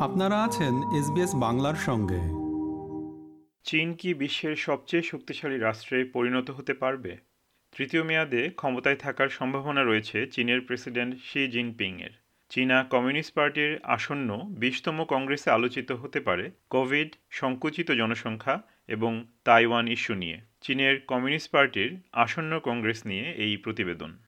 আপনারা আছেন এসবিএস বাংলার সঙ্গে। চীন কি বিশ্বের সবচেয়ে শক্তিশালী রাষ্ট্রে পরিণত হতে পারবে? তৃতীয় মেয়াদে ক্ষমতায় থাকার সম্ভাবনা রয়েছে চীনের প্রেসিডেন্ট শি জিনপিংয়ের। চীনা কমিউনিস্ট পার্টির আসন্ন বিশতম কংগ্রেসে আলোচিত হতে পারে কোভিড সংকুচিত জনসংখ্যা এবং তাইওয়ান ইস্যু নিয়ে। চীনের কমিউনিস্ট পার্টির আসন্ন কংগ্রেস নিয়ে এই প্রতিবেদন।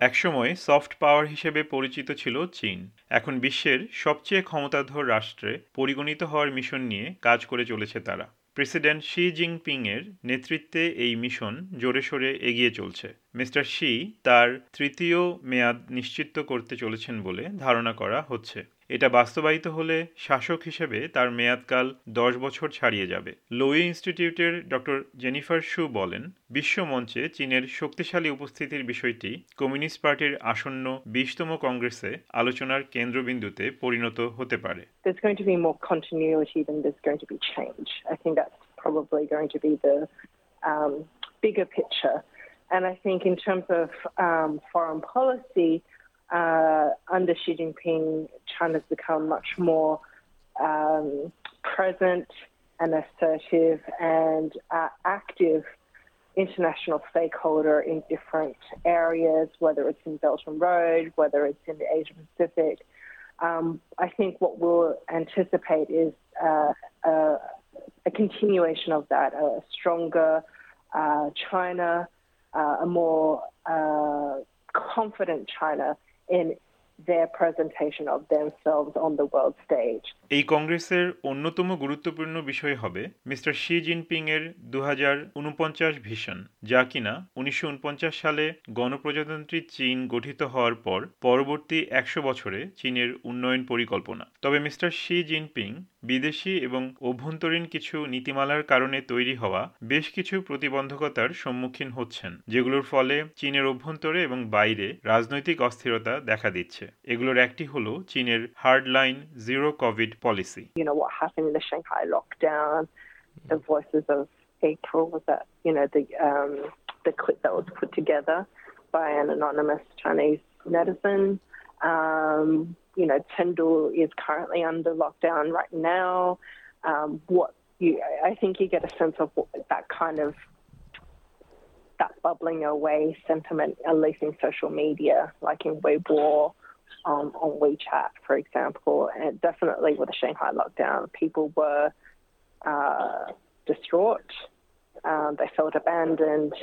একসময় সফট পাওয়ার হিসেবে পরিচিত ছিল চীন। এখন বিশ্বের সবচেয়ে ক্ষমতাধর রাষ্ট্রে পরিগণিত হওয়ার মিশন নিয়ে কাজ করে চলেছে তারা। প্রেসিডেন্ট শি জিনপিং এর নেতৃত্বে এই মিশন জোরে সোরে এগিয়ে চলছে। মিস্টার শি তার তৃতীয় মেয়াদ নিশ্চিত করতে চলেছেন বলে ধারণা করা হচ্ছে। এটা বাস্তবায়িত হলে শাসক হিসেবে তার মেয়াদকাল দশ বছর ছাড়িয়ে যাবে। লোই ইনস্টিটিউটের ডক্টর জেনিফার শু বলেন বিশ্ব মঞ্চে চীনের শক্তিশালী উপস্থিতির বিষয়টি কমিউনিস্ট পার্টির আসন্ন বিশতম কংগ্রেসে আলোচনার কেন্দ্রবিন্দুতে পরিণত হতে পারে। Um, bigger picture. And I think in terms of um, foreign policy, uh, under Xi Jinping, China's become much more um, present and assertive and uh, active international stakeholder in different areas, whether it's in Belt and Road, whether it's in the Asia Pacific. Um, I think what we'll anticipate is uh, a, a continuation of that, a stronger uh, China, uh, a more uh, confident China in their presentation of themselves on the world stage. এই কংগ্রেসের অন্যতম গুরুত্বপূর্ণ বিষয় হবে mister Xi Jinping এর দু হাজার উনপঞ্চাশ ভিশন যা কিনা উনিশশো উনপঞ্চাশ সালে গণপ্রজাতন্ত্রী চীন গঠিত হওয়ার পর পরবর্তী একশো বছরে চীনের উন্নয়ন পরিকল্পনা তবে মিস্টার শি জিনপিং বিদেশি এবং অভ্যন্তরীণ কিছু নীতিমালার কারণে তৈরি হওয়া বেশ কিছু প্রতিবন্ধকতার সম্মুখীন হচ্ছেন, যেগুলোর ফলে চীনের অভ্যন্তরে এবং বাইরে রাজনৈতিক অস্থিরতা দেখা দিচ্ছে। এগুলোর একটি হল চীনের hard line zero COVID policy. Medicine Um, you know, Chengdu is currently under lockdown right now. Um, what you, I think you get a sense of what, that kind of that bubbling away sentiment, at least in social media, like in Weibo, um, on WeChat, for example, and definitely with the Shanghai lockdown, people were uh, distraught. Um, they felt abandoned,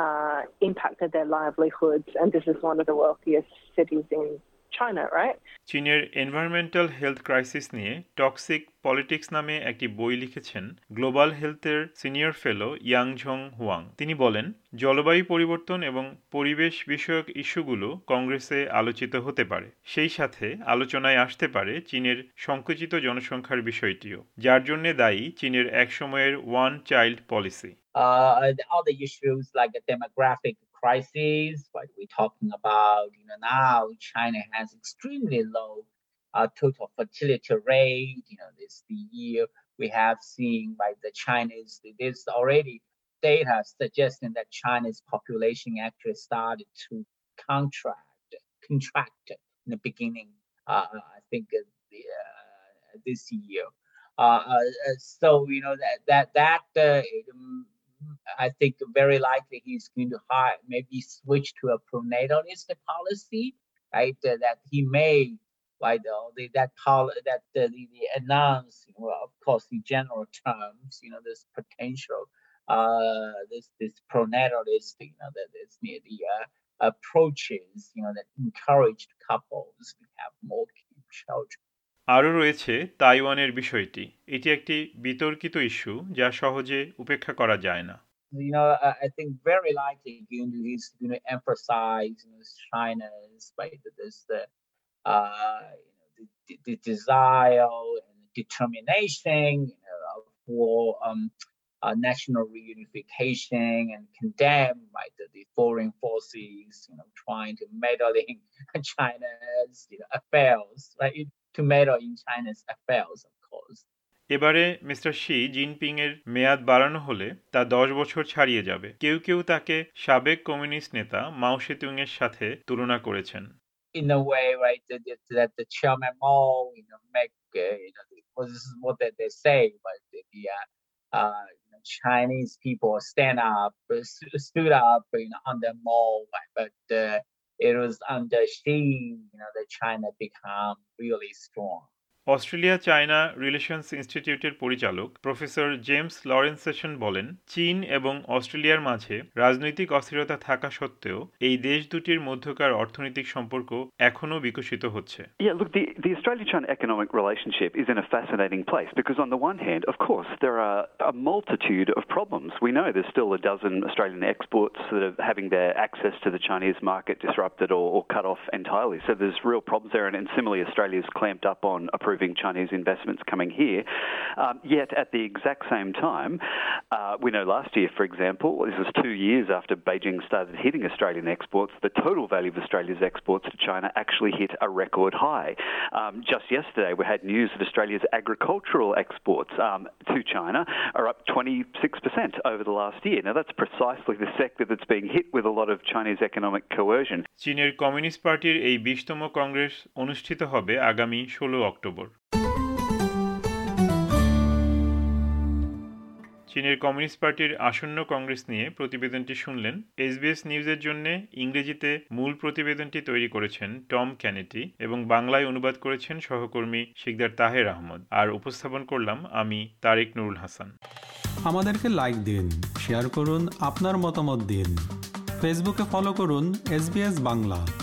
uh, impacted their livelihoods, and this is one of the wealthiest cities in China, right? চীনের environmental health crisis নিয়ে toxic politics নামে একটি বই লিখেছেন global হেলথের senior fellow ইয়াংঝং Huang তিনি বলেন জলবায়ু পরিবর্তন এবং পরিবেশ বিষয়ক ইস্যুগুলো কংগ্রেসে আলোচিত হতে পারে। সেই সাথে আলোচনায় আসতে পারে চীনের সংকুচিত জনসংখ্যার বিষয়টিও যার জন্য দায়ী চীনের একসময়ের one child policy uh, and other issues like the demographic crisis, what we're talking about. You know, now China has extremely low uh, total fertility rate. You know, this the year we have seen by the Chinese. There's already data suggesting that China's population actually started to contract, contract in the beginning. Uh, I think uh, the, uh, this year. Uh, uh, so you know that that that uh, um, I think very likely he's going to hire, maybe switch to a pronatalist policy, right? Uh, that he may, like uh, the, that pol- that uh, the, the announce, well, of course, in general terms, you know, this potential, uh, this this pronatalist, you know, that is near the uh, approaches, you know, that encouraged couples to have more children. আরও রয়েছে তাইওয়ানের বিষয়টি এটি একটি বিতর্কিত issue যা সহজে উপেক্ষা করা যায় না you know, I, think very likely going to, he's going to emphasize you know, China's right this the uh you know the, the desire and determination you know for um uh, national reunification and condemn right the, the foreign forces you know trying to meddle in China's you know, affairs right to meddle in China's affairs of course এবারে mister Xi Jinping এর মেয়াদ বাড়ানো হলে তা দশ বছর ছাড়িয়ে যাবে কেউ কেউ তাকে সাবেক কমিউনিস্ট নেতা মাও সেতুং এর সাথে তুলনা করেছেন in a way, right, that, that, the chairman Mao, you know, make, uh, you know, well, this is what they, they say, but the, the uh, uh, you know, Chinese people stand up, uh, stood up, you know, under Mao, right? but uh, it was under Xi, you know, that China become really strong. Australia China relations ইনস্টিটিউটের পরিচালক professor James লরেন্সেশন বলেন চীন এবং অস্ট্রেলিয়ার মাঝে রাজনৈতিক অস্থিরতা থাকা সত্ত্বেও এই দেশ দুটির মধ্যকার অর্থনৈতিক সম্পর্ক এখনও বিকশিত হচ্ছে economic relationship is in a fascinating place because, on the one hand, of course, there are multitude of problems. We know there's still a dozen Australian exports having their access to the Chinese market disrupted or, or cut off entirely. So there's real problems there, and, and similarly, Australia's clamped up on approving Chinese investments coming here. Um, yet, at the exact same time, uh, we know last year, for example, this was two years after Beijing started hitting Australian exports, the total value of Australia's exports to China actually hit a record high. Um, just yesterday, we had news that Australia's agricultural exports um, to China are up 26% over the last year. Now, that's precisely the sector that's being hit with a lot of Chinese economic coercion. চীনের communist পার্টির এই বিশতম কংগ্রেস অনুষ্ঠিত হবে আগামী ষোলো October চীনের communist পার্টির আসন্ন কংগ্রেস নিয়ে প্রতিবেদনটি শুনলেন এসবিএস নিউজের জন্য ইংরেজিতে মূল প্রতিবেদনটি তৈরি করেছেন টম ক্যানেটি এবং বাংলায় অনুবাদ করেছেন সহকর্মী শিকদার তাহের আহমদ। আর উপস্থাপন করলাম আমি তারেক নুরুল হাসান। আমাদেরকে লাইক দিন, শেয়ার করুন, আপনার মতামত দিন। ফেসবুকে ফলো করুন এস বাংলা।